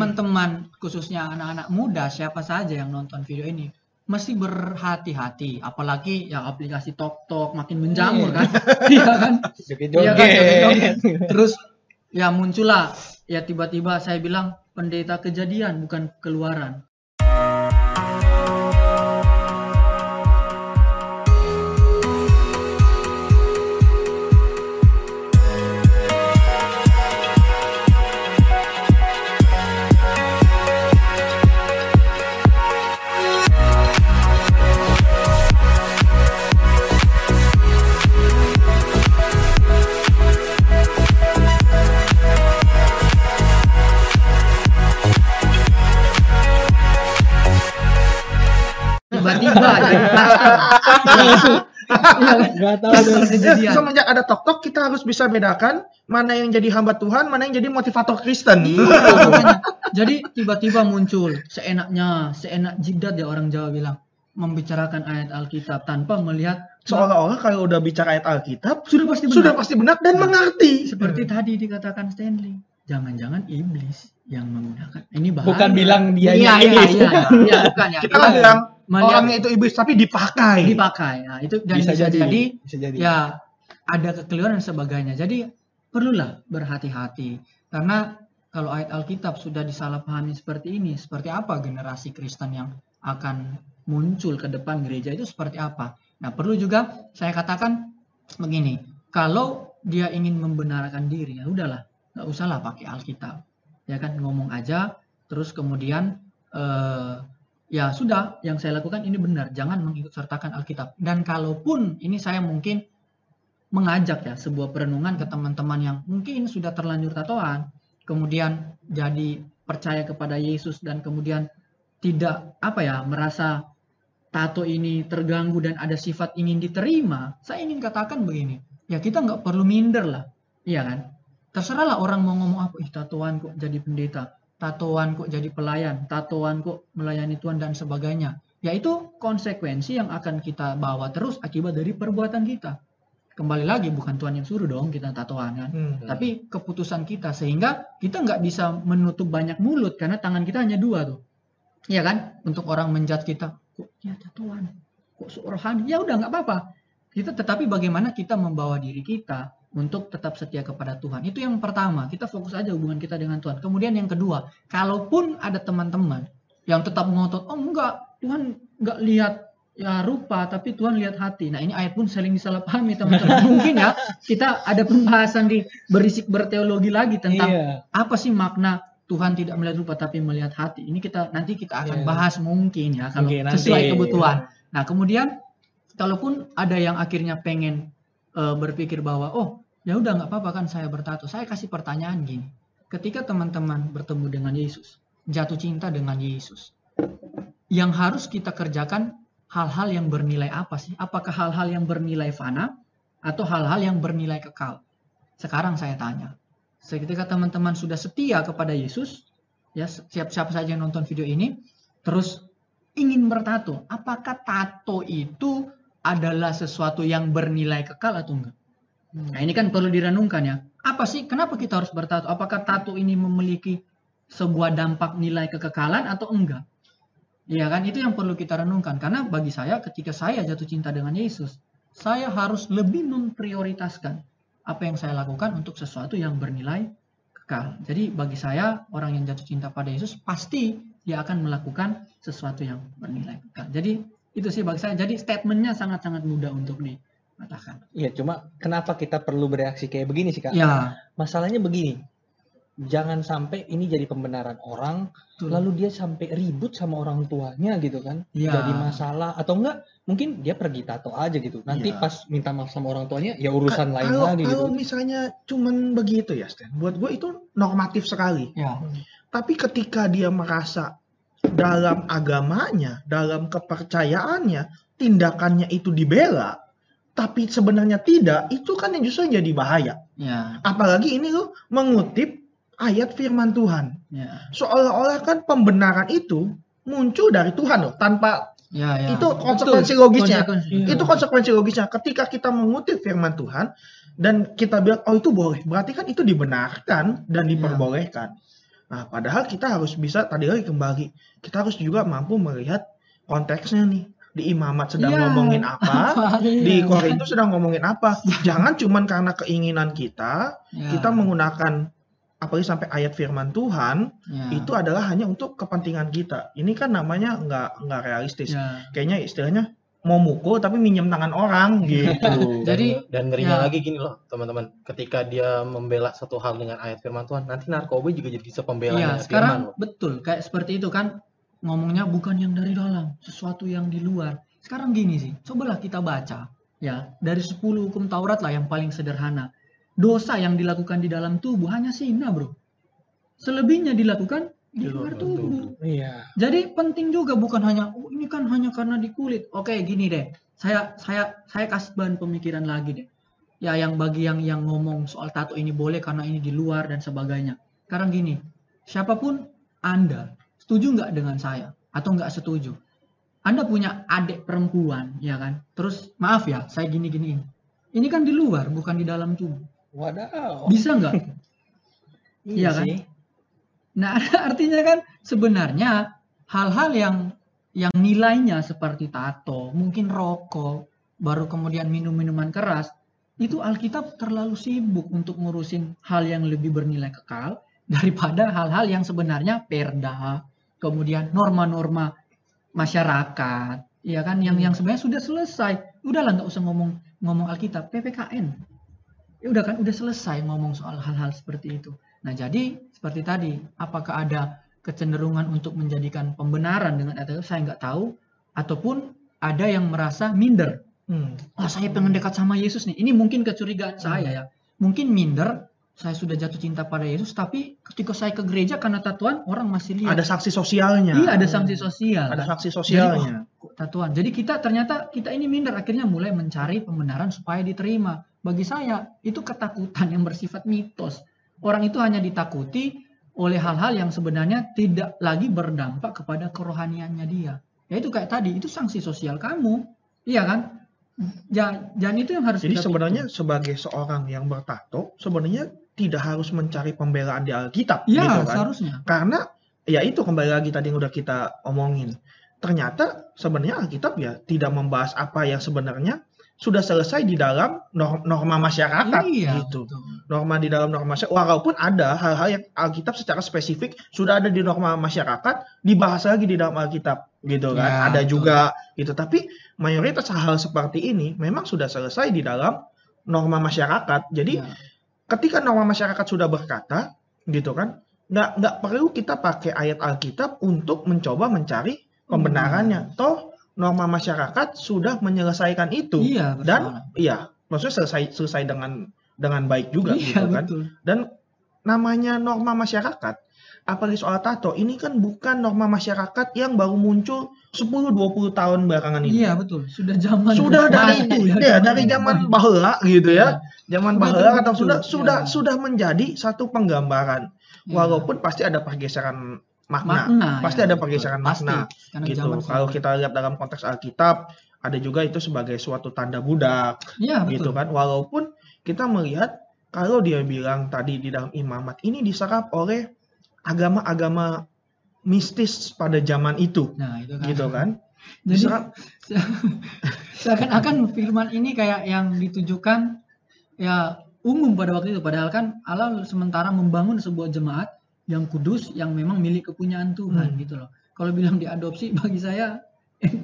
teman-teman khususnya anak-anak muda siapa saja yang nonton video ini mesti berhati-hati. Apalagi ya aplikasi Tok Tok makin menjamur kan? Iya kan? Iya kan, joget-joget. terus ya muncullah ya tiba-tiba saya bilang pendeta kejadian bukan keluaran Iya kan? Gak tahu Semenjak ada tok tok kita harus bisa bedakan mana yang jadi hamba Tuhan, mana yang jadi motivator Kristen. Iya, makanya. Jadi tiba-tiba muncul seenaknya, seenak jidat ya orang Jawa bilang membicarakan ayat Alkitab tanpa melihat Seolah-olah kalau udah bicara ayat Alkitab sudah pasti benar. sudah pasti benar dan mengerti. Seperti tadi dikatakan Stanley, jangan-jangan iblis yang menggunakan. Ini bahaya. Bukan bilang dia Iya, iya, iblis. iya, iya, bukan ya. Kita nggak bilang melihat orangnya itu iblis tapi dipakai. dipakai. Nah, itu dan bisa, bisa, jadi. jadi Bisa jadi. ya ada kekeliruan dan sebagainya. Jadi perlulah berhati-hati karena kalau ayat Alkitab sudah disalahpahami seperti ini, seperti apa generasi Kristen yang akan muncul ke depan gereja itu seperti apa? Nah, perlu juga saya katakan begini, kalau dia ingin membenarkan diri, ya udahlah, nggak usahlah pakai Alkitab, ya kan ngomong aja, terus kemudian eh, ya sudah, yang saya lakukan ini benar, jangan mengikut sertakan Alkitab. Dan kalaupun ini saya mungkin mengajak ya sebuah perenungan ke teman-teman yang mungkin sudah terlanjur tatoan, kemudian jadi percaya kepada Yesus dan kemudian tidak apa ya merasa tato ini terganggu dan ada sifat ingin diterima, saya ingin katakan begini, ya kita nggak perlu minder lah, iya kan? Terserahlah orang mau ngomong apa, ih tatoan kok jadi pendeta, tatoan kok jadi pelayan, tatoan kok melayani Tuhan dan sebagainya. Yaitu konsekuensi yang akan kita bawa terus akibat dari perbuatan kita. Kembali lagi bukan Tuhan yang suruh dong kita tatoan kan. Hmm. Tapi keputusan kita sehingga kita nggak bisa menutup banyak mulut karena tangan kita hanya dua tuh. Iya kan? Untuk orang menjudge kita, kok ya tatoan, kok rohani. Ya udah nggak apa-apa. Kita tetapi bagaimana kita membawa diri kita untuk tetap setia kepada Tuhan. Itu yang pertama, kita fokus aja hubungan kita dengan Tuhan. Kemudian yang kedua, kalaupun ada teman-teman yang tetap ngotot, oh enggak, Tuhan nggak lihat ya rupa, tapi Tuhan lihat hati. Nah ini ayat pun saling disalahpahami teman-teman. Mungkin ya kita ada pembahasan di berisik berteologi lagi tentang Iya. apa sih makna Tuhan tidak melihat rupa tapi melihat hati. Ini kita nanti kita akan Iya. bahas mungkin ya kalau nanti. sesuai kebutuhan. Nah kemudian kalaupun ada yang akhirnya pengen eh, berpikir bahwa oh ya udah nggak apa-apa kan saya bertato. Saya kasih pertanyaan gini. Ketika teman-teman bertemu dengan Yesus, jatuh cinta dengan Yesus, yang harus kita kerjakan hal-hal yang bernilai apa sih? Apakah hal-hal yang bernilai fana atau hal-hal yang bernilai kekal? Sekarang saya tanya, ketika teman-teman sudah setia kepada Yesus, ya siap-siap saja yang nonton video ini, terus ingin bertato, apakah tato itu adalah sesuatu yang bernilai kekal atau enggak? Nah ini kan perlu direnungkan ya. Apa sih, kenapa kita harus bertato? Apakah tato ini memiliki sebuah dampak nilai kekekalan atau enggak? Iya kan, itu yang perlu kita renungkan. Karena bagi saya, ketika saya jatuh cinta dengan Yesus, saya harus lebih memprioritaskan apa yang saya lakukan untuk sesuatu yang bernilai kekal. Jadi bagi saya, orang yang jatuh cinta pada Yesus pasti dia akan melakukan sesuatu yang bernilai kekal. Jadi itu sih bagi saya. Jadi statementnya sangat-sangat mudah untuk dikatakan. Iya, cuma kenapa kita perlu bereaksi kayak begini sih, Kak? Ya, Masalahnya begini. Jangan sampai ini jadi pembenaran orang, betul. lalu dia sampai ribut sama orang tuanya gitu kan. Iya. Jadi masalah atau enggak mungkin dia pergi tato aja gitu. Nanti Iya. pas minta maaf sama orang tuanya ya urusan lain kalau, lagi gitu. kalau misalnya cuman begitu ya, Stan. Buat gue itu normatif sekali. Ya, Tapi ketika dia merasa dalam agamanya, dalam kepercayaannya, tindakannya itu dibela, tapi sebenarnya tidak, itu kan yang justru jadi bahaya. ya, Apalagi ini lo mengutip ayat firman Tuhan. ya, Seolah-olah kan pembenaran itu muncul dari Tuhan loh, tanpa ya, ya. itu konsekuensi Betul, logisnya. konsekuensi. Iya. Itu konsekuensi logisnya. Ketika kita mengutip firman Tuhan dan kita bilang oh itu boleh, berarti kan itu dibenarkan dan diperbolehkan. Nah, padahal kita harus bisa tadi lagi kembali, kita harus juga mampu melihat konteksnya nih. Di imamat sedang Iya. ngomongin apa, di Iya. Korintus sedang ngomongin apa. Jangan cuman karena keinginan kita, Ya, kita menggunakan apalagi sampai ayat firman Tuhan ya, itu adalah hanya untuk kepentingan kita. Ini kan namanya nggak nggak realistis. ya. Kayaknya istilahnya mau mukul tapi minjem tangan orang gitu. Jadi, dan ngerinya ya. lagi gini loh teman-teman ketika dia membela satu hal dengan ayat firman Tuhan nanti narkoba juga jadi bisa pembela Iya, firman sekarang loh betul kayak seperti itu kan ngomongnya bukan yang dari dalam, sesuatu yang di luar. Sekarang gini sih, cobalah kita baca ya dari 10 hukum Taurat lah yang paling sederhana. Dosa yang dilakukan di dalam tubuh hanya zina, Bro. Selebihnya dilakukan di luar tubuh. iya Jadi penting juga bukan hanya oh, ini kan hanya karena di kulit. Oke, gini deh. Saya saya saya kasih bahan pemikiran lagi deh. Ya yang bagi yang yang ngomong soal tato ini boleh karena ini di luar dan sebagainya. Sekarang gini, siapa pun Anda setuju nggak dengan saya atau nggak setuju? Anda punya adik perempuan, ya kan? Terus maaf ya, saya gini-giniin. Ini kan di luar, bukan di dalam tubuh. wadaw Bisa nggak? iya kan? sih. Nah, artinya kan sebenarnya hal-hal yang yang nilainya seperti tato, mungkin rokok, baru kemudian minum-minuman keras, itu Alkitab terlalu sibuk untuk ngurusin hal yang lebih bernilai kekal daripada hal-hal yang sebenarnya perda, kemudian norma-norma masyarakat, ya kan yang yang sebenarnya sudah selesai. Udahlah nggak usah ngomong ngomong Alkitab, PPKN. Ya udah kan udah selesai ngomong soal hal-hal seperti itu. Nah, jadi seperti tadi, apakah ada kecenderungan untuk menjadikan pembenaran dengan atau saya nggak tahu, ataupun ada yang merasa minder. Hmm. Wah, saya pengen dekat sama Yesus nih. Ini mungkin kecurigaan saya ya. Mungkin minder, saya sudah jatuh cinta pada Yesus, tapi ketika saya ke gereja karena tatuan, orang masih lihat. Ada saksi sosialnya. Iya, ada sanksi sosial. Ada saksi sosialnya. Kok tatuan. Jadi kita ternyata kita ini minder akhirnya mulai mencari pembenaran supaya diterima. Bagi saya itu ketakutan yang bersifat mitos. Orang itu hanya ditakuti oleh hal-hal yang sebenarnya tidak lagi berdampak kepada kerohaniannya dia. Ya itu kayak tadi, itu sanksi sosial kamu. Iya kan? Ja- Dan itu yang harus Jadi sebenarnya pikir. sebagai seorang yang bertato, sebenarnya tidak harus mencari pembelaan di Alkitab Iya, gitu kan. seharusnya. Karena ya itu kembali lagi tadi yang udah kita omongin. Ternyata sebenarnya Alkitab ya tidak membahas apa yang sebenarnya sudah selesai di dalam nor- norma masyarakat Iya, gitu. betul. Norma di dalam norma masyarakat. Walaupun ada hal-hal yang Alkitab secara spesifik sudah ada di norma masyarakat, dibahas lagi di dalam Alkitab gitu kan. Ya, ada betul. juga gitu. Tapi mayoritas hal seperti ini memang sudah selesai di dalam norma masyarakat. Jadi Iya. ketika norma masyarakat sudah berkata gitu kan nggak nggak perlu kita pakai ayat Alkitab untuk mencoba mencari pembenarannya toh norma masyarakat sudah menyelesaikan itu Iya, betul. dan iya maksudnya selesai selesai dengan dengan baik juga iya, gitu kan betul. dan namanya norma masyarakat apalagi soal tato ini kan bukan norma masyarakat yang baru muncul 10-20 tahun belakangan ini Iya, betul. Sudah zaman sudah dari batu ya, ya, dari zaman bahula gitu ya zaman Sudah bahula atau sudah sudah ya. sudah menjadi satu penggambaran Iya. walaupun pasti ada pergeseran makna, makna pasti ya, ada pergeseran Pasti, makna. karena gitu. kalau kita lihat dalam konteks Alkitab ada juga itu sebagai suatu tanda budak. Iya, betul. gitu kan. Walaupun kita melihat kalau dia bilang tadi di dalam imamat ini diserap oleh agama-agama mistis pada zaman itu. Nah, itu kan. gitu kan. Jadi diserap. seakan-akan firman ini kayak yang ditujukan ya umum pada waktu itu. Padahal kan Allah sementara membangun sebuah jemaat yang kudus yang memang milik kepunyaan Tuhan Hmm. gitu loh. Kalau bilang diadopsi bagi saya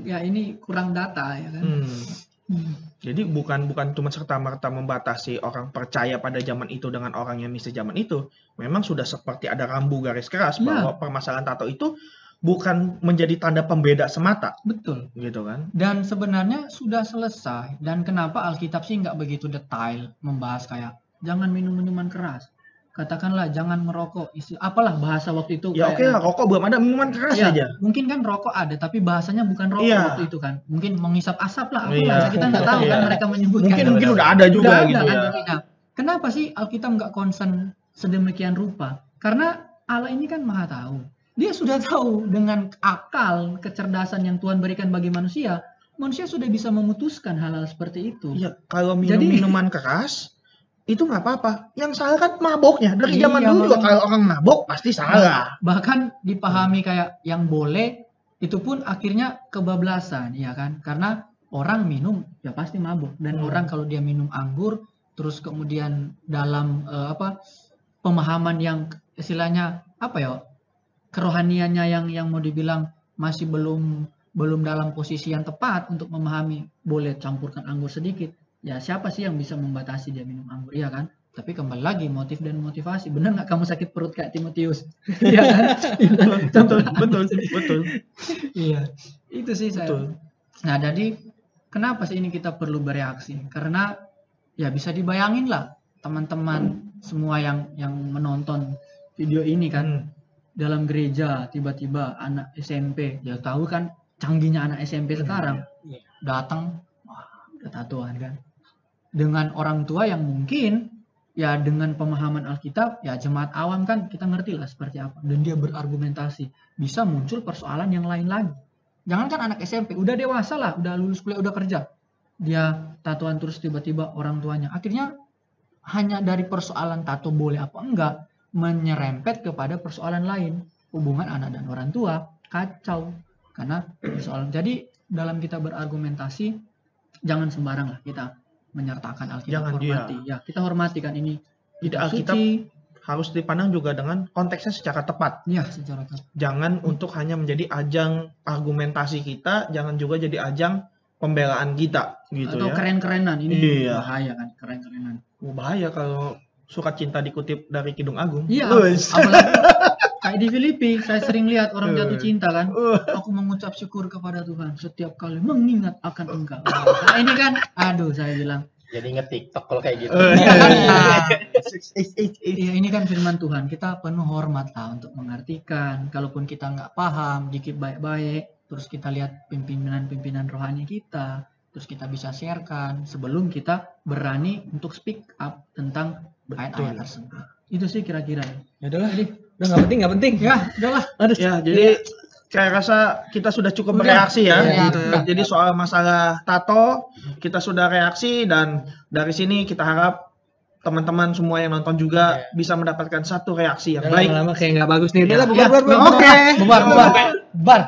ya ini kurang data ya kan. hmm, Hmm. Jadi bukan bukan cuma serta merta membatasi orang percaya pada zaman itu dengan orang yang mistis zaman itu. Memang sudah seperti ada rambu garis keras Iya. bahwa permasalahan tato itu bukan menjadi tanda pembeda semata, Betul. gitu kan? Dan sebenarnya sudah selesai. Dan kenapa Alkitab sih nggak begitu detail membahas kayak jangan minum minuman keras. Katakanlah jangan merokok. Isti- apalah bahasa waktu itu. Ya oke lah, rokok belum ada minuman keras Iya, aja. mungkin kan rokok ada, tapi bahasanya bukan rokok Iya. waktu itu kan. Mungkin mengisap asap lah, apa Iya. lah. Kita nggak tahu kan Iya. mereka menyebutkan. Mungkin mungkin udah ada juga Udah gitu ada ya. kan, nah, kenapa sih Alkitab nggak concern sedemikian rupa? Karena Allah ini kan maha tahu. Dia sudah tahu dengan akal, kecerdasan yang Tuhan berikan bagi manusia, manusia sudah bisa memutuskan hal-hal seperti itu. Iya, kalau minum Jadi- minuman keras itu nggak apa-apa. Yang salah kan maboknya. Dari Iya, zaman dulu juga kalau orang mabok pasti salah. bahkan dipahami kayak yang boleh itu pun akhirnya kebablasan ya kan karena orang minum ya pasti mabuk dan Hmm. orang kalau dia minum anggur terus kemudian dalam eh, apa pemahaman yang istilahnya apa ya kerohaniannya yang yang mau dibilang masih belum belum dalam posisi yang tepat untuk memahami boleh campurkan anggur sedikit ya siapa sih yang bisa membatasi dia minum anggur ya kan tapi kembali lagi motif dan motivasi benar nggak kamu sakit perut kayak Timotius Iya kan betul, betul, betul. Iya, itu sih saya. Betul. Nah, jadi kenapa sih ini kita perlu bereaksi? Karena ya bisa dibayangin lah teman-teman semua yang yang menonton video ini kan Hmm. dalam gereja tiba-tiba anak SMP, ya tahu kan canggihnya anak SMP sekarang Iya. datang wah udah tatoan kan dengan orang tua yang mungkin ya dengan pemahaman Alkitab ya jemaat awam kan kita ngerti lah seperti apa. Dan dia berargumentasi bisa muncul persoalan yang lain lagi. Jangankan anak SMP udah dewasa lah udah lulus kuliah udah kerja. Dia tatoan terus tiba-tiba orang tuanya. Akhirnya hanya dari persoalan tato boleh apa enggak menyerempet kepada persoalan lain. Hubungan anak dan orang tua kacau. Karena persoalan jadi dalam kita berargumentasi jangan sembarang lah kita menyertakan Alkitab Jangan, hormati ya kita hormati kan ini Tidak kitab Alkitab suci harus dipandang juga dengan konteksnya secara tepat. ya secara tepat Jangan untuk hanya menjadi ajang argumentasi kita, jangan juga jadi ajang pembelaan kita gitu atau ya. keren-kerenan ini Iya. bahaya kan keren-kerenan bahaya kalau surat cinta dikutip dari Kidung Agung. iya apalagi kayak di Filipi saya sering lihat orang jatuh cinta kan. Uh, aku mengucap syukur kepada Tuhan setiap kali mengingat akan engkau. Nah ini kan aduh saya bilang. Jadi inget TikTok kalau kayak gitu. Iya? Nah. Iya. Ini kan firman Tuhan. Kita penuh hormat lah untuk mengartikan. Kalaupun kita nggak paham dikit baik-baik terus kita lihat pimpinan-pimpinan rohani kita terus kita bisa sharekan sebelum kita berani untuk speak up tentang ayat-ayat tersebut. Itu sih kira-kira. Ya udahlah, udah nggak penting nggak penting. ya udahlah Aduh, Ya, jadi saya rasa kita sudah cukup Udah. bereaksi ya. Iya, gitu. udah. Jadi soal masalah tato kita sudah reaksi dan dari sini kita harap teman-teman semua yang nonton juga bisa mendapatkan satu reaksi yang baik. lama-lama kayak nggak bagus nih. Udah Ya. lah, bubar, bubar, bubar. Oke. bubar bubar bubar